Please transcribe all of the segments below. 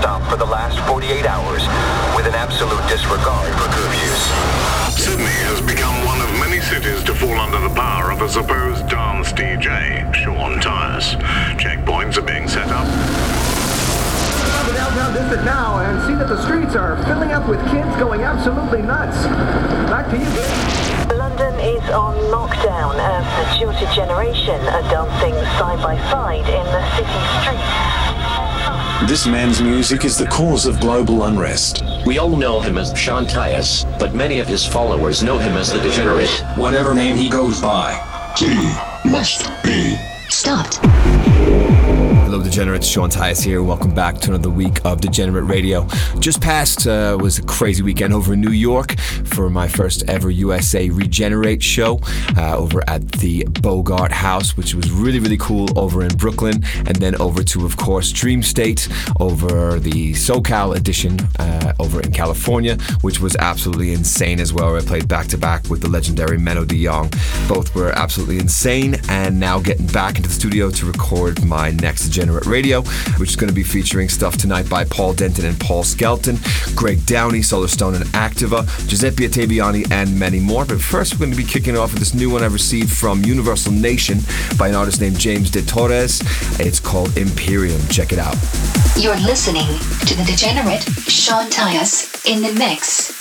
non-stop for the last 48 hours with an absolute disregard for curfews. Sydney has become one of many cities to fall under the power of a supposed dance DJ, Sean Tyas. Checkpoints are being set up. the downtown district now and see that the streets are filling up with kids going absolutely nuts. Back to you, Dave. London is on lockdown as the jilted generation are dancing side by side in the city streets. This man's music is the cause of global unrest. We all know him as Sean Tyas, but many of his followers know him as the Degenerate. Whatever name he goes by. He must be Stopped. Hello, Degenerates. Sean Tyas here. Welcome back to another week of Degenerate Radio. Just past uh, was a crazy weekend over in New York for my first ever USA Regenerate show uh, over at the Bogart House, which was really, really cool over in Brooklyn. And then over to, of course, Dreamstate over the SoCal edition uh, over in California, which was absolutely insane as well. I played back to back with the legendary Menno de Jong. Both were absolutely insane. And now getting back into the studio to record my next Radio, which is going to be featuring stuff tonight by Paul Denton and Paul Skelton, Greg Downey, Solarstone and Activa, Giuseppe Ottaviani, and many more. But first, we're going to be kicking off with this new one I've received from Universal Nation by an artist named James De Torres. It's called Empirium. Check it out. You're listening to the degenerate Sean Tyas in the mix.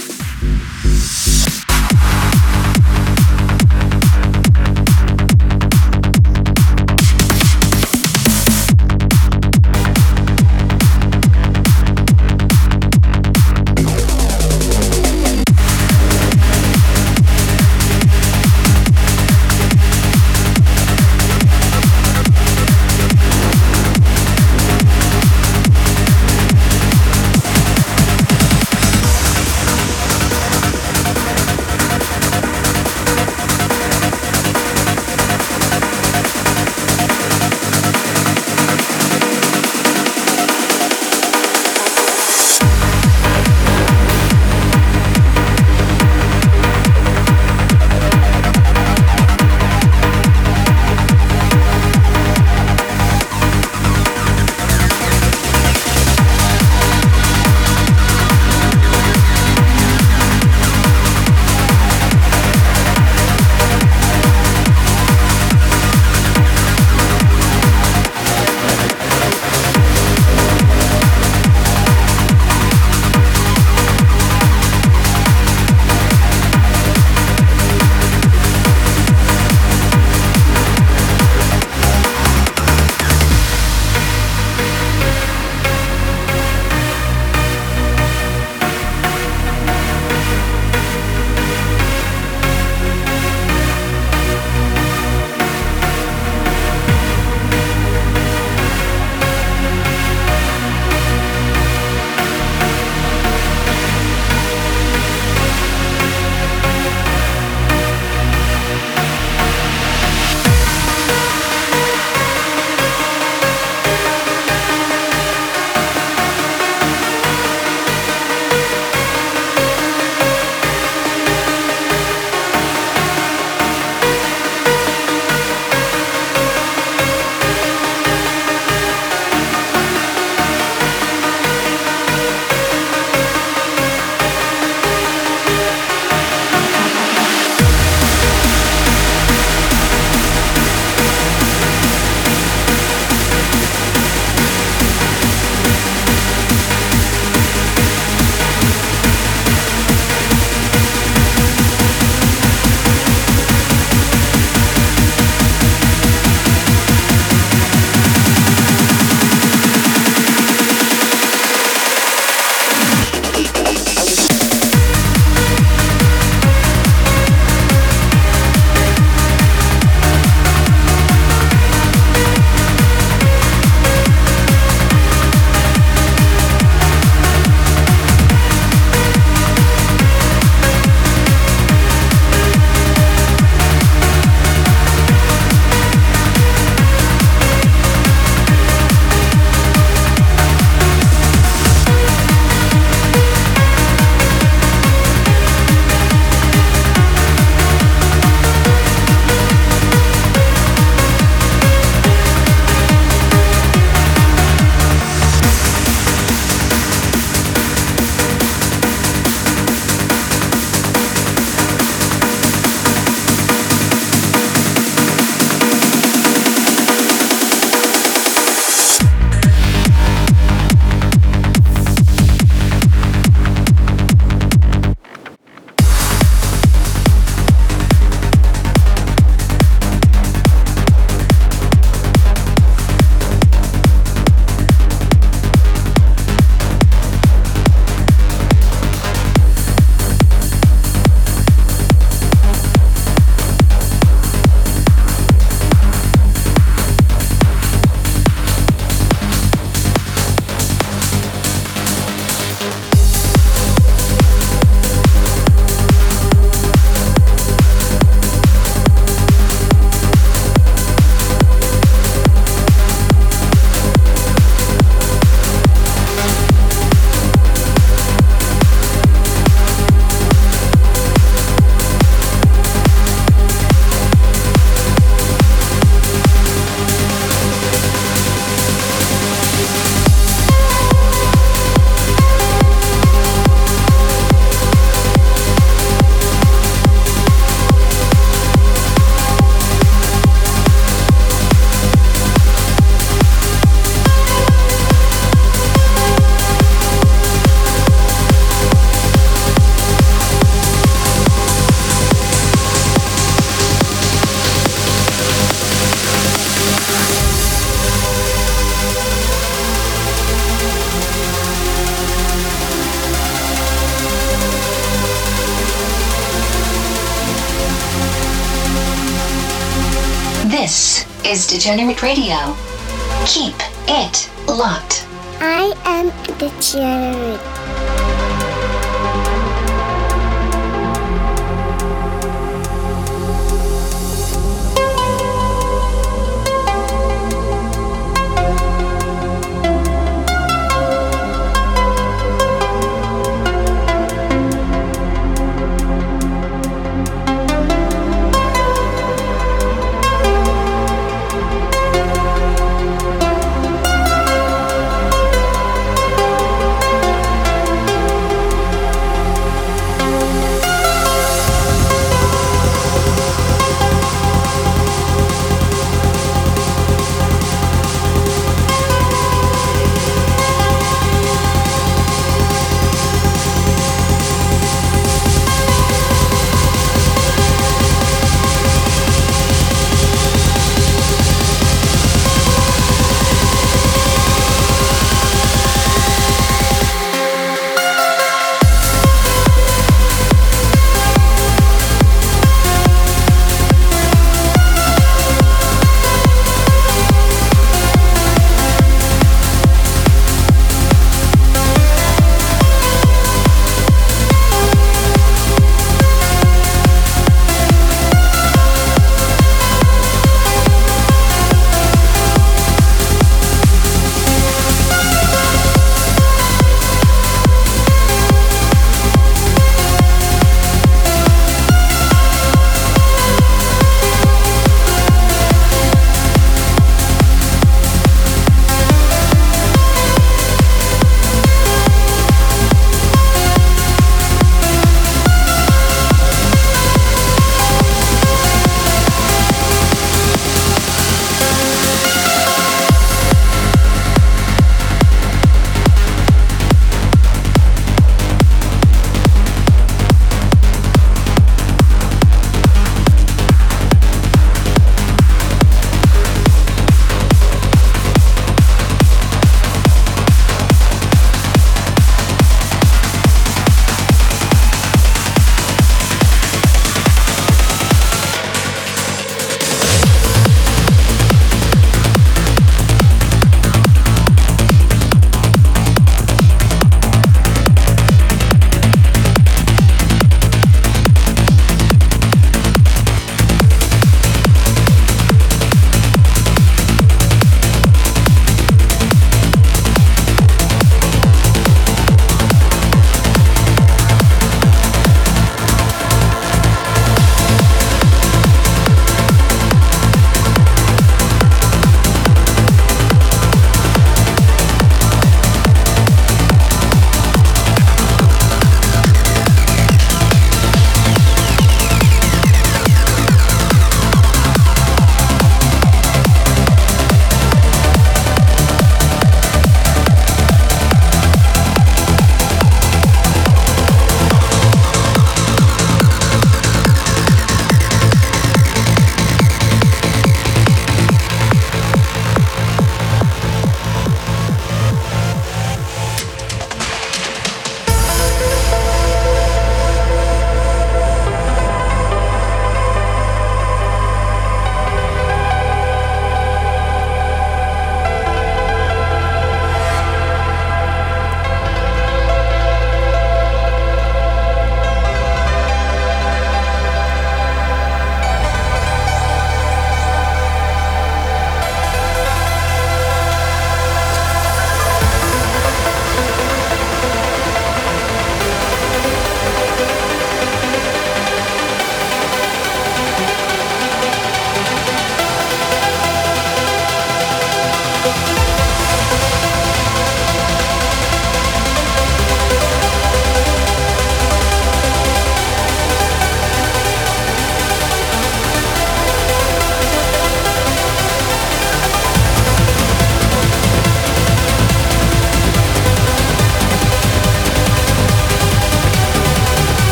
Degenerate Radio. Keep it locked. I am the Degenerate.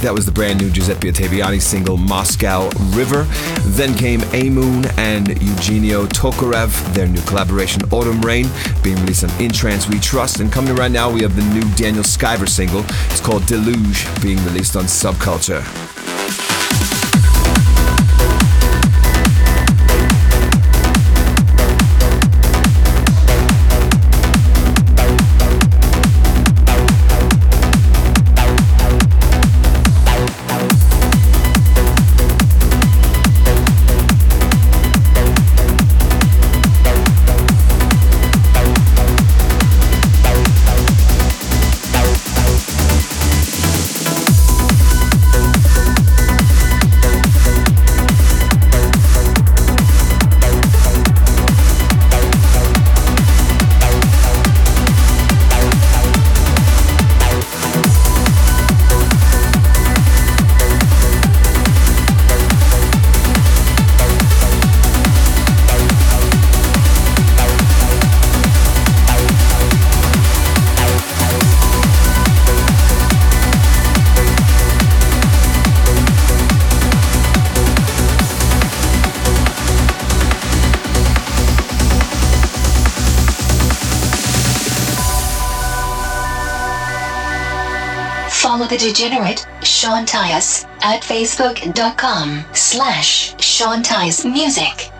That was the brand new Giuseppe Ottaviani single Moscow River. Then came Aimoon and Eugenio Tokarev, their new collaboration Autumn Rain, being released on In Trance We Trust. And coming right now, we have the new Daniel Skyver single. It's called Deluge, being released on Subculture. The degenerate Sean Tyas at facebook.com slash Sean Tyas Music.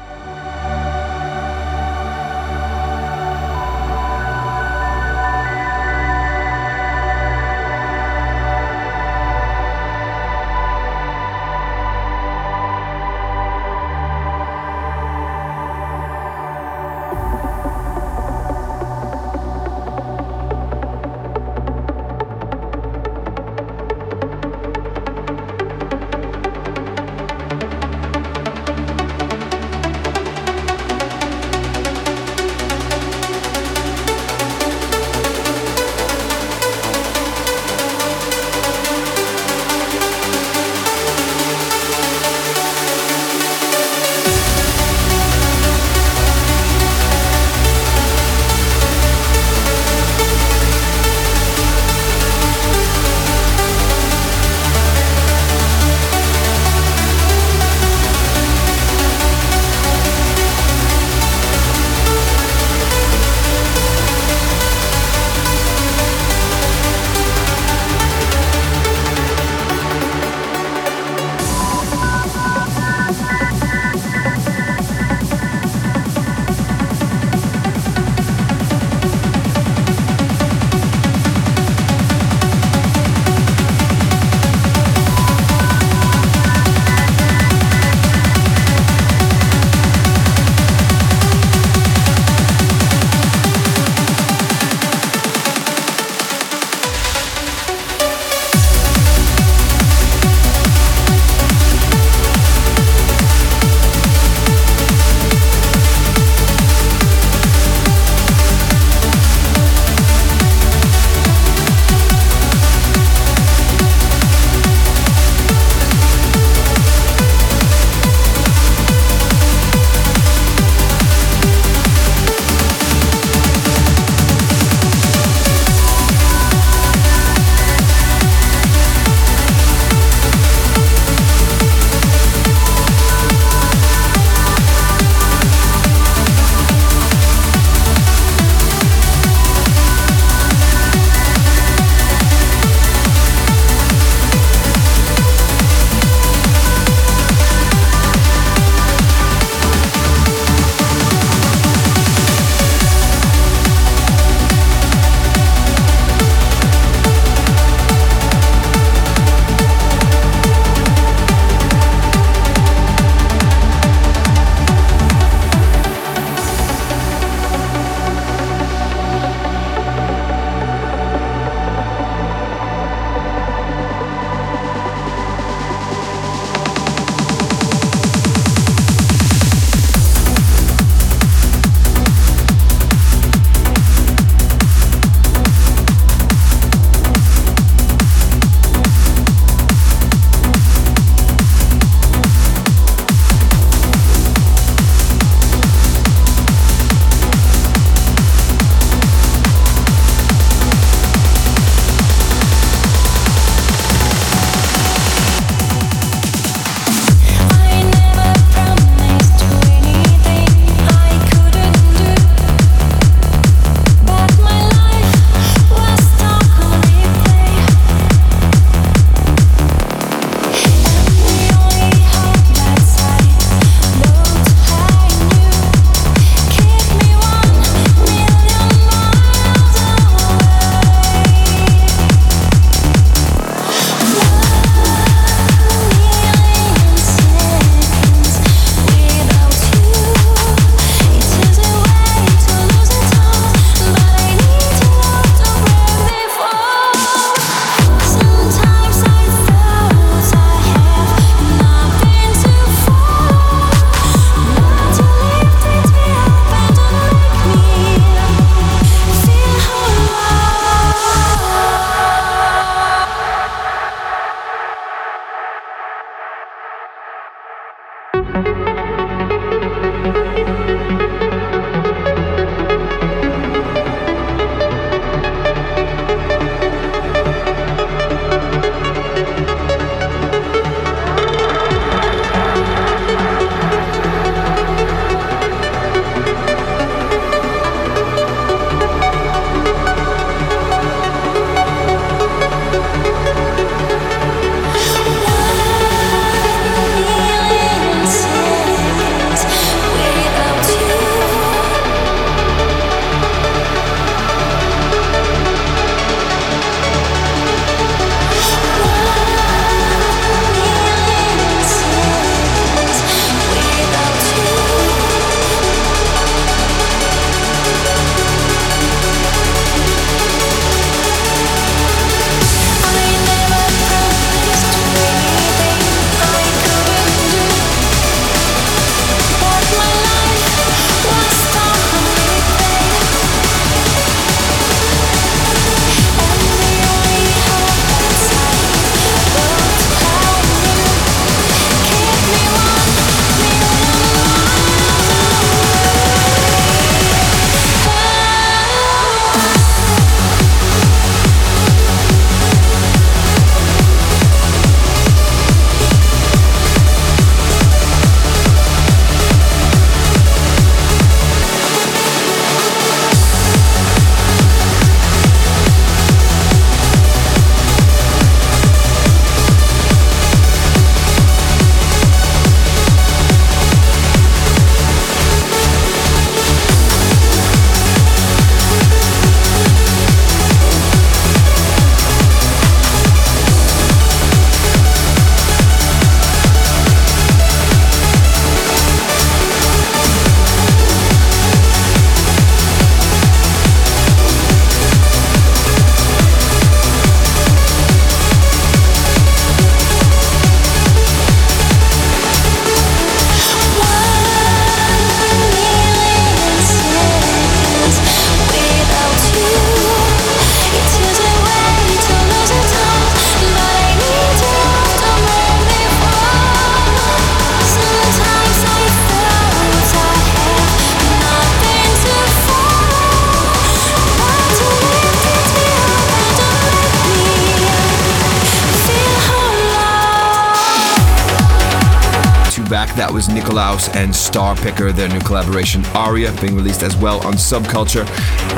Back, that was Nikolauss and Starpicker, their new collaboration Arya, being released as well on Subculture.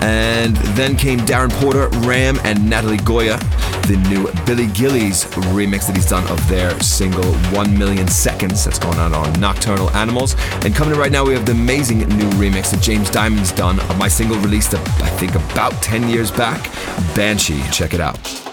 And then came Darren Porter, Ram, and Natalie Gioia, the new Billy Gillies remix that he's done of their single 1 Million Seconds that's going on on Nocturnal Animals. And coming in right now, we have the amazing new remix that James Dymond's done of my single released, I think, about 10 years back, Banshee. Check it out.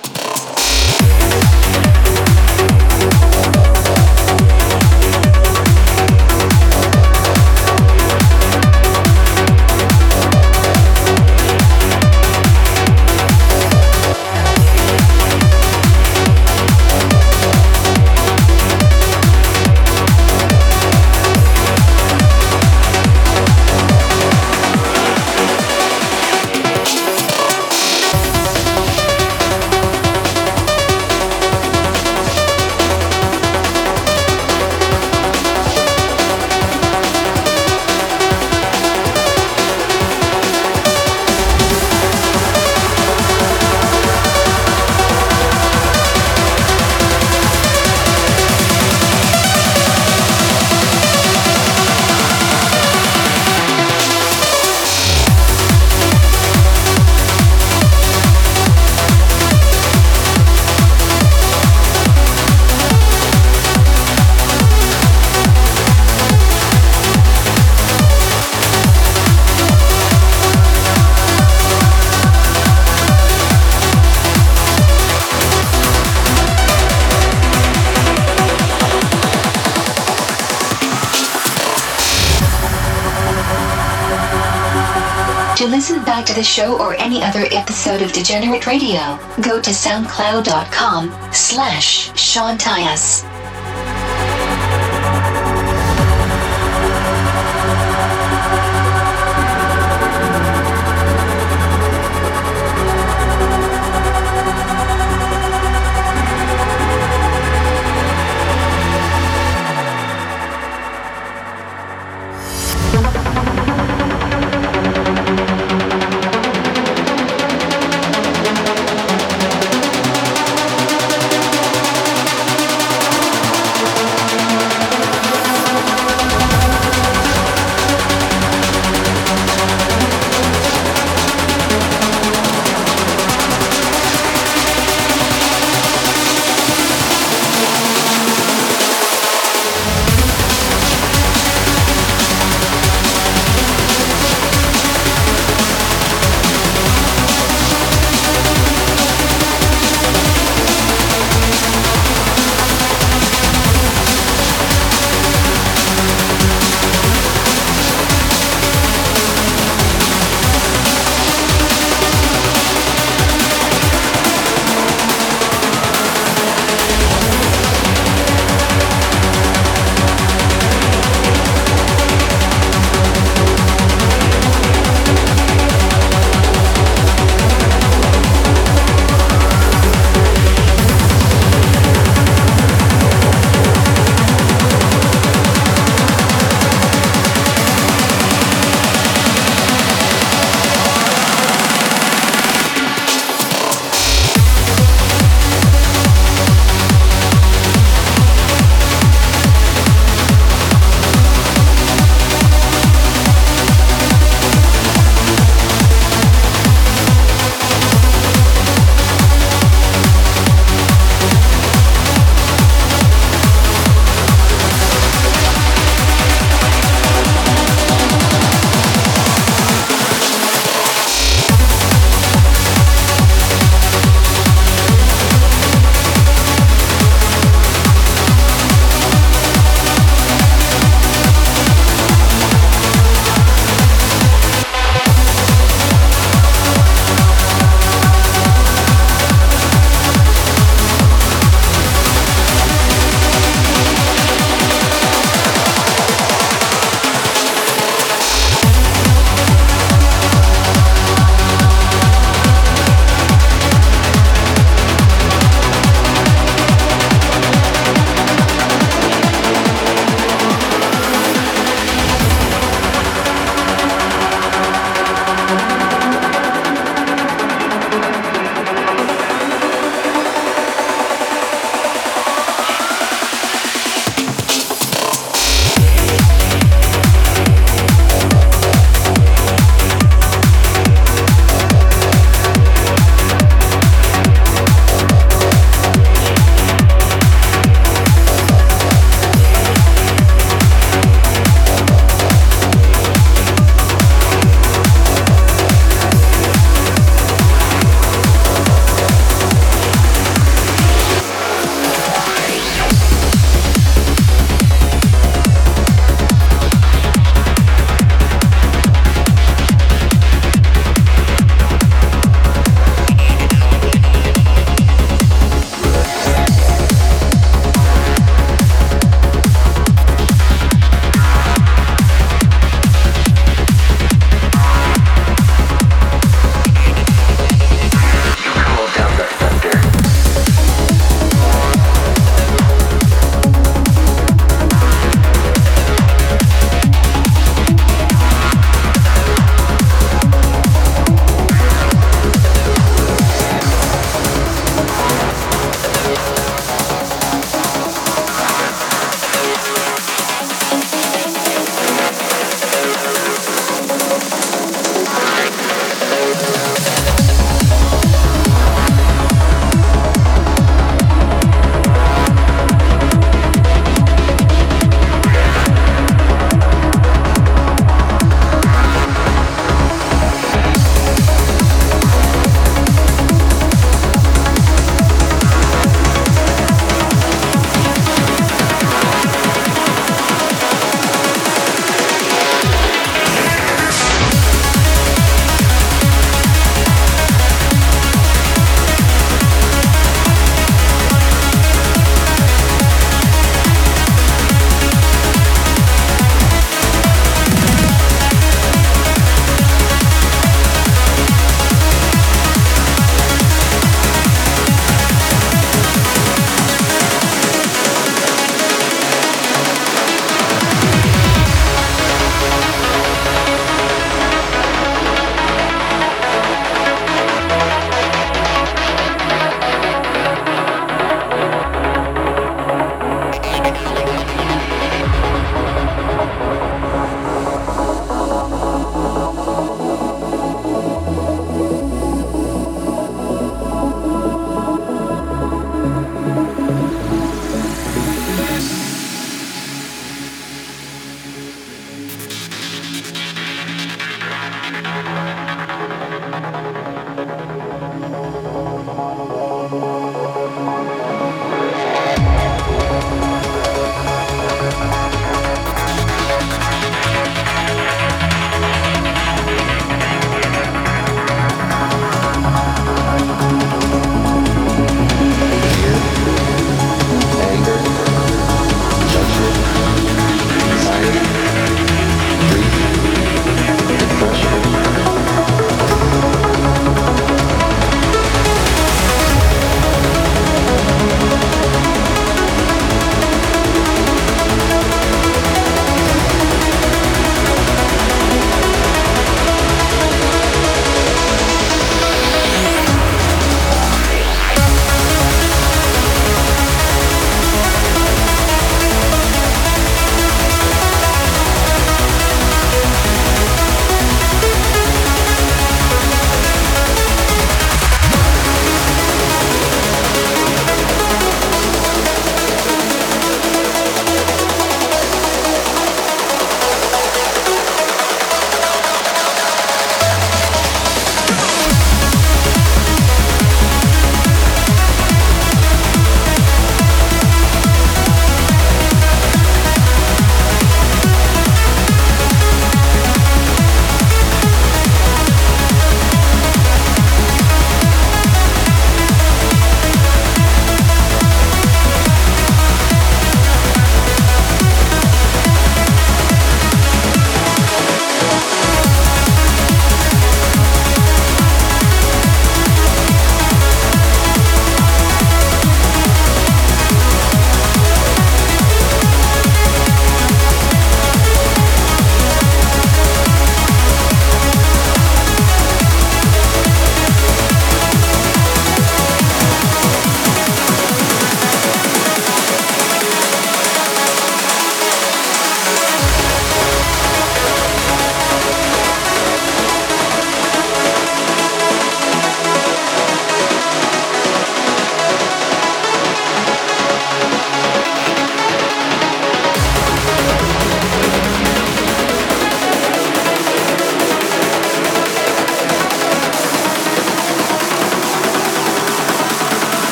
The show or any other episode of Degenerate Radio, go to soundcloud.com slash Sean Tyas.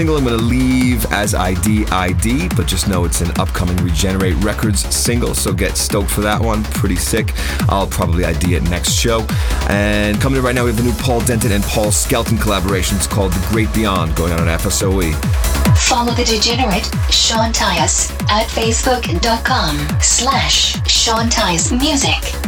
Single I'm going to leave as ID ID, but just know it's an upcoming Regenerate Records single, so get stoked for that one. Pretty sick. I'll probably ID it next show. And coming in right now, we have the new Paul Denton and Paul Skelton collaboration. It's called The Great Beyond, going on on FSOE. Follow the degenerate Sean Tyas at facebook.com slash Sean Tyas Music.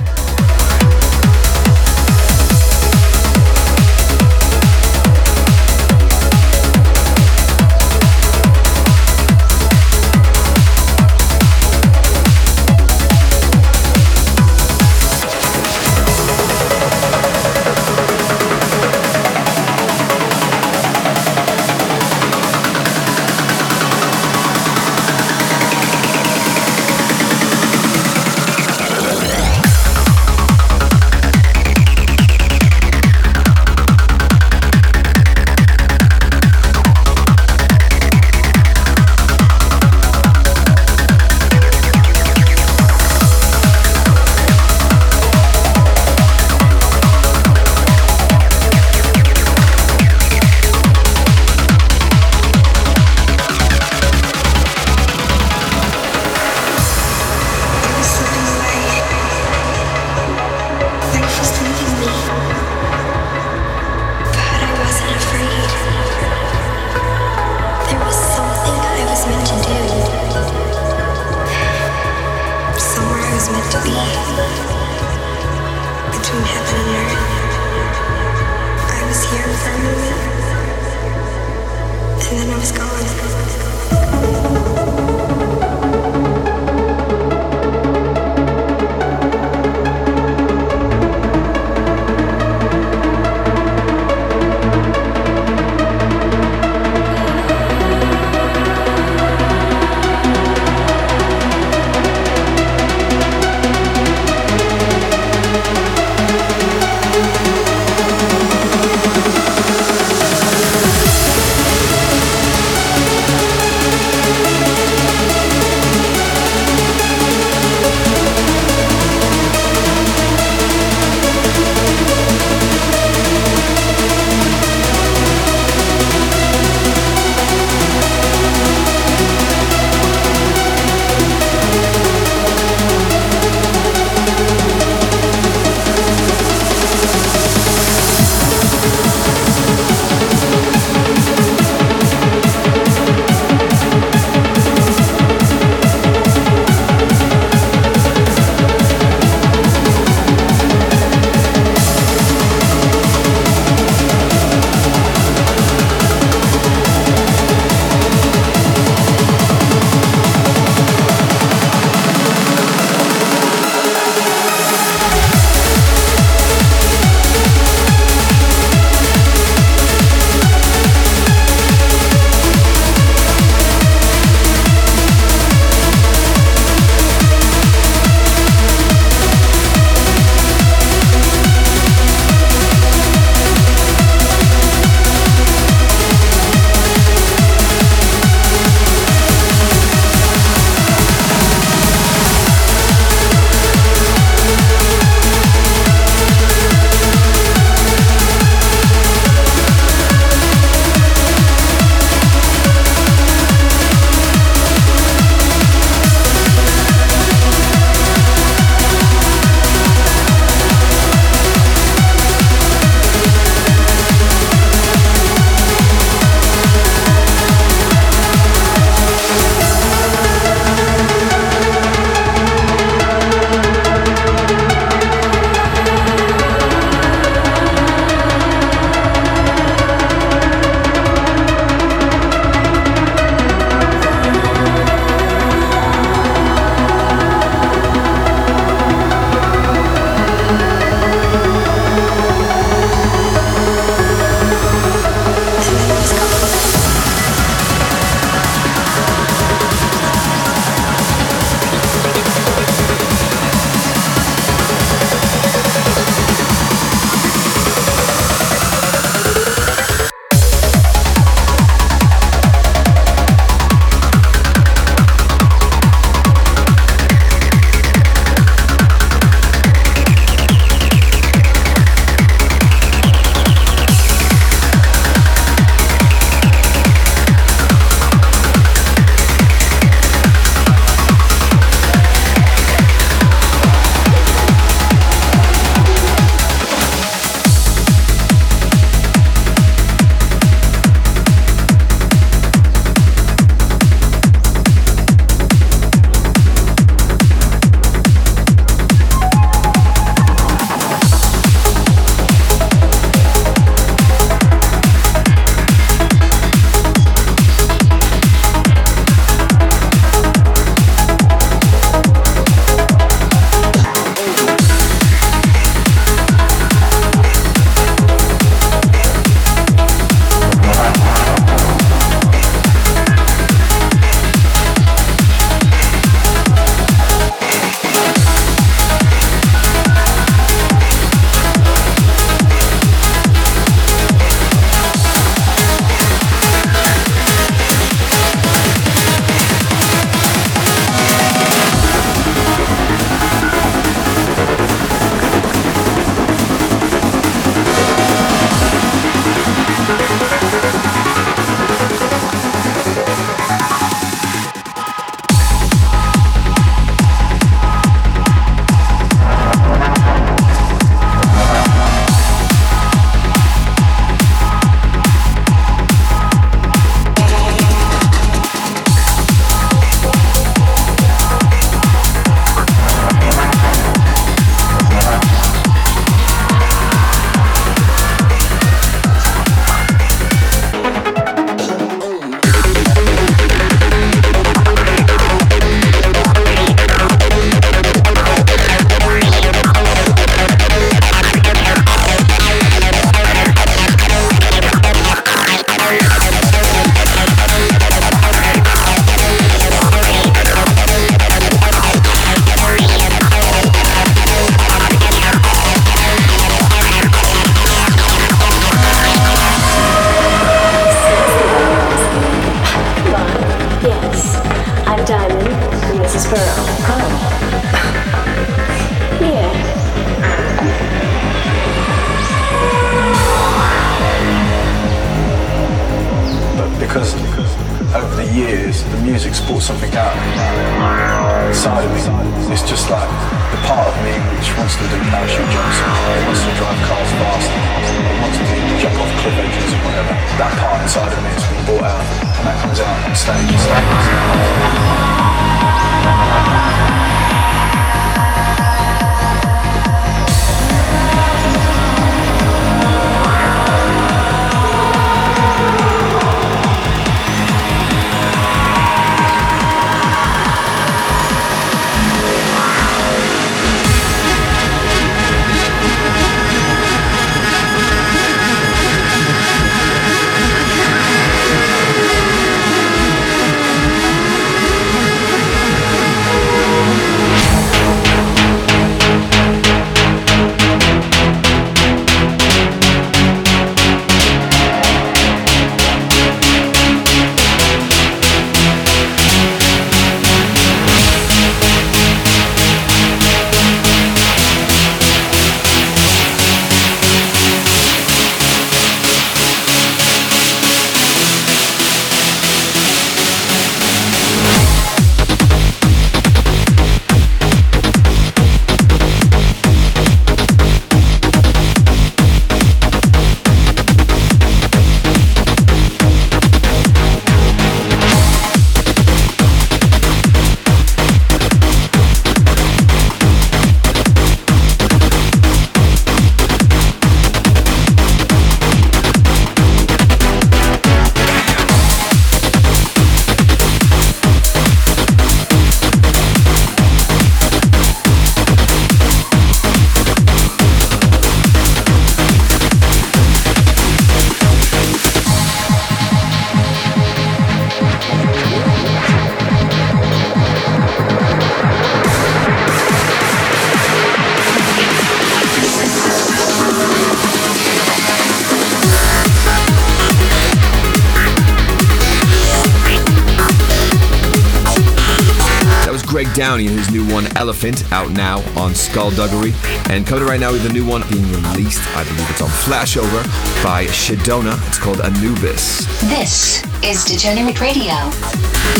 One Elephant out now on Skullduggery. And coming right now with a new one being released, I believe it's on Flashover by Shedona. It's called Anubis. This is Degenerate Radio.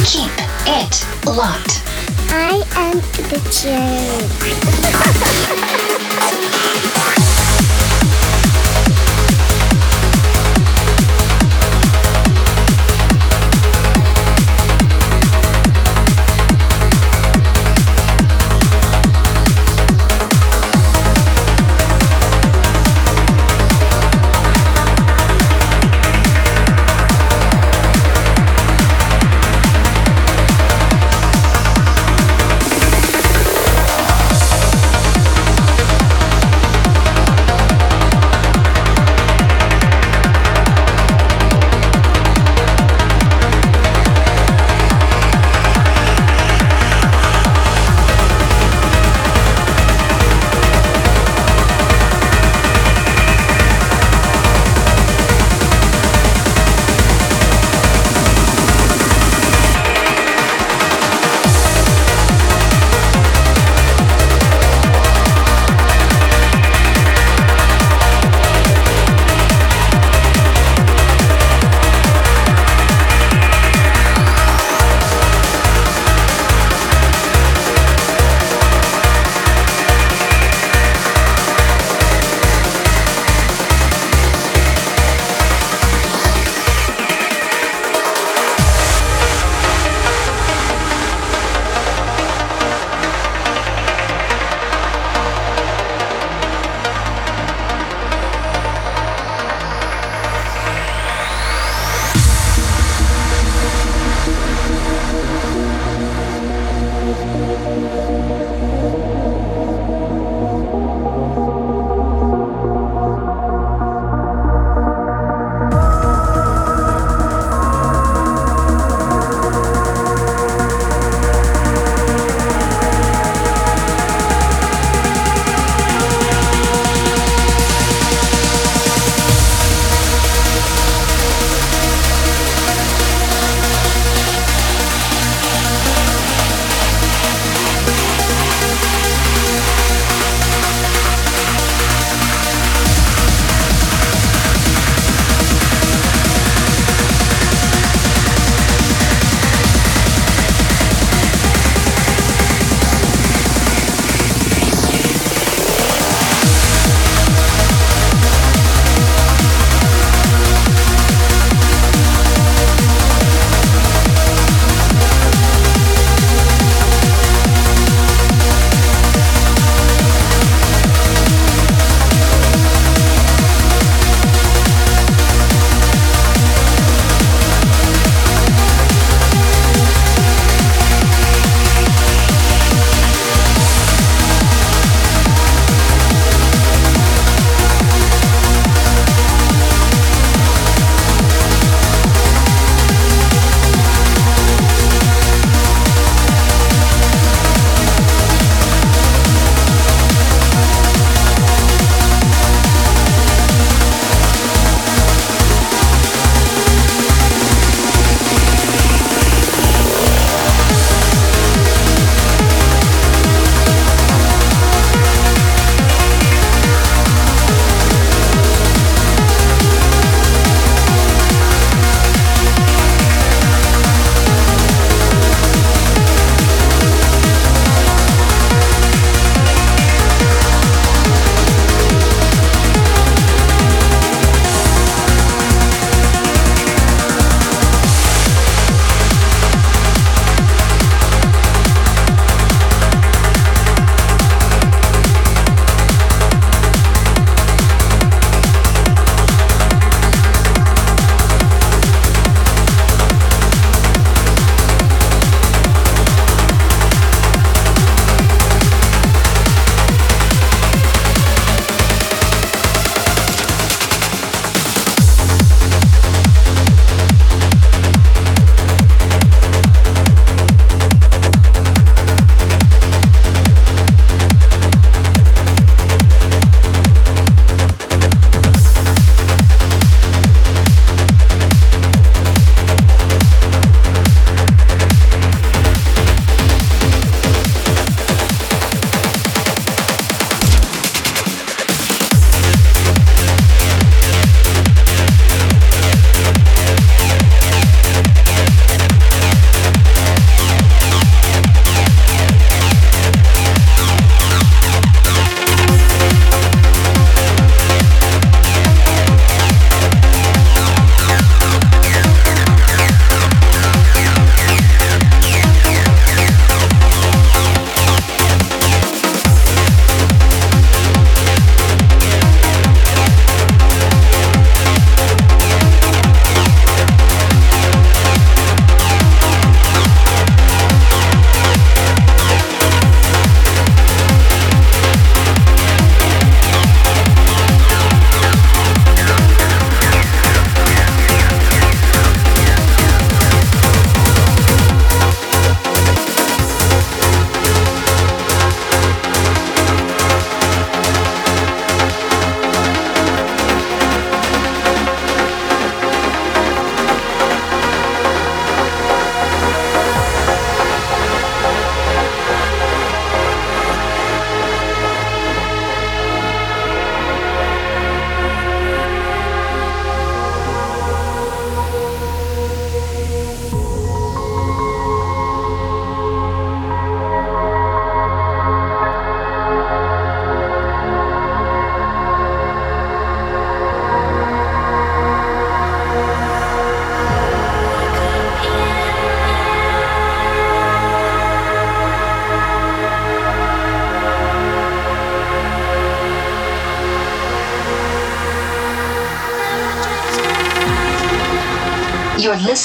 Keep it locked. I am the Degenerate.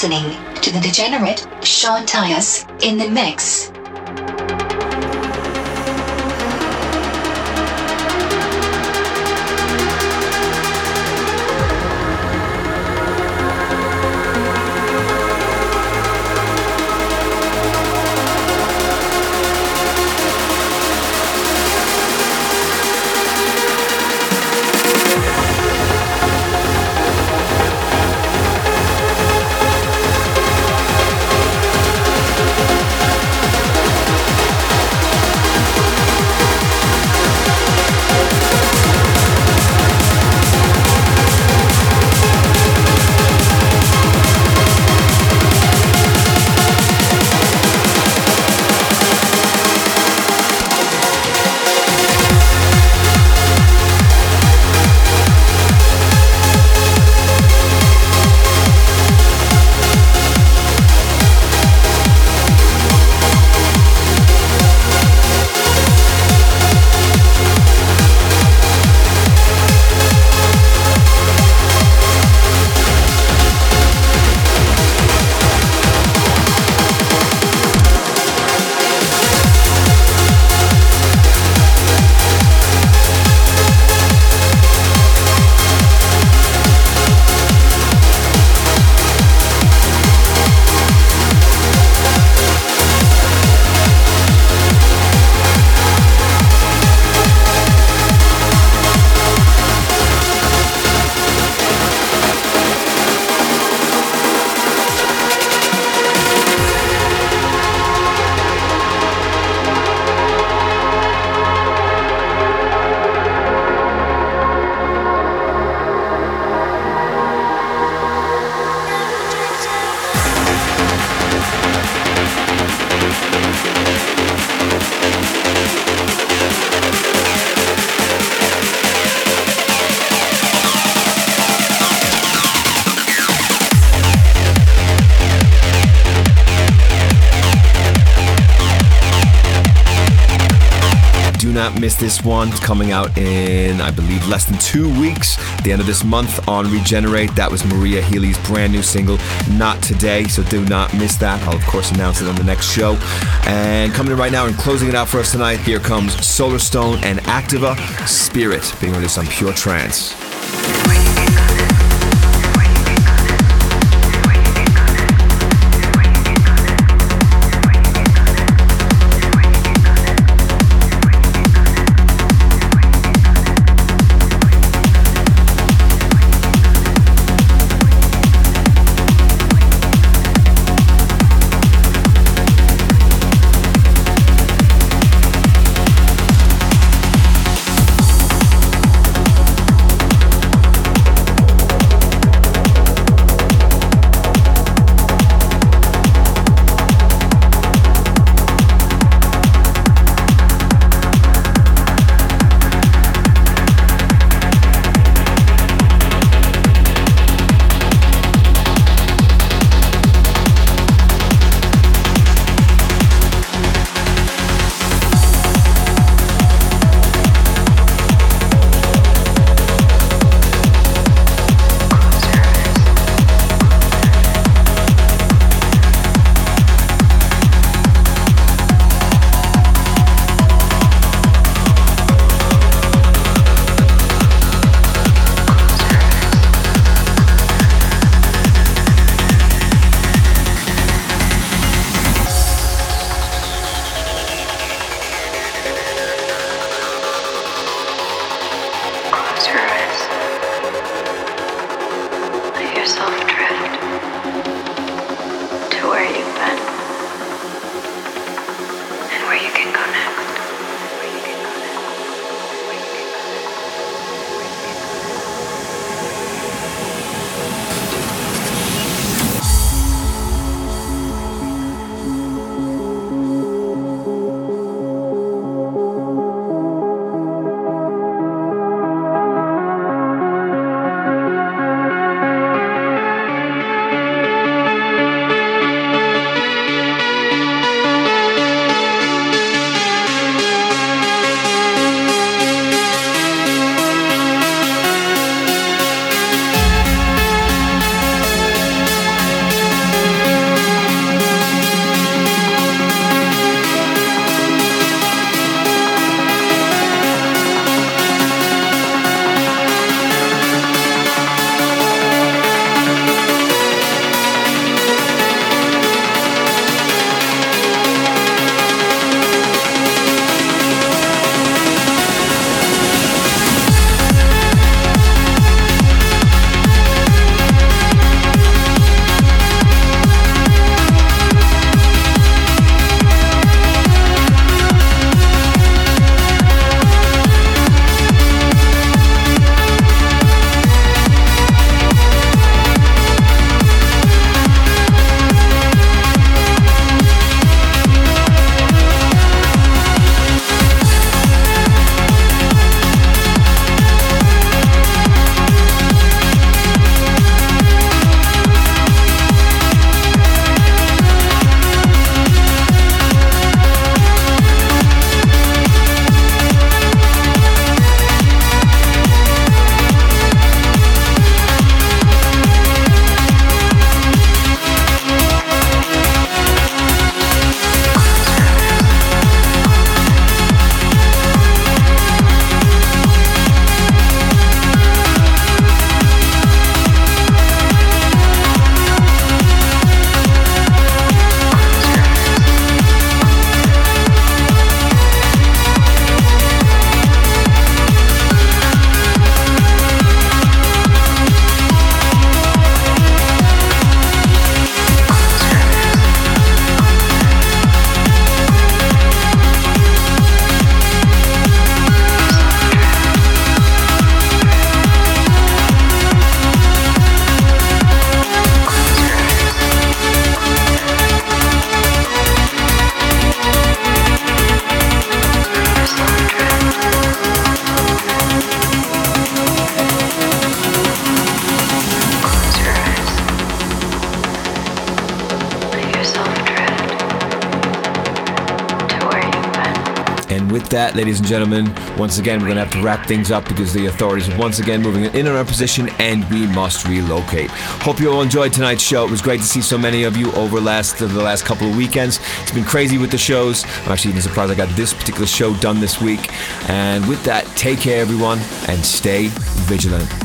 listening to the degenerate Sean Tyas in the mix. Not miss this one. It's coming out in, I believe, less than two weeks. The end of this month on Regenerate. That was Maria Healy's brand new single, Not Today. So do not miss that. I'll, of course, announce it on the next show. And coming in right now and closing it out for us tonight, here comes Solarstone and Activa Spirit being released on Pure Trance. where you went. Ladies and gentlemen, once again, we're going to have to wrap things up because the authorities are once again moving in on our position and we must relocate. Hope you all enjoyed tonight's show. It was great to see so many of you over last the last couple of weekends. It's been crazy with the shows. I'm actually even surprised I got this particular show done this week. And with that, take care, everyone, and stay vigilant.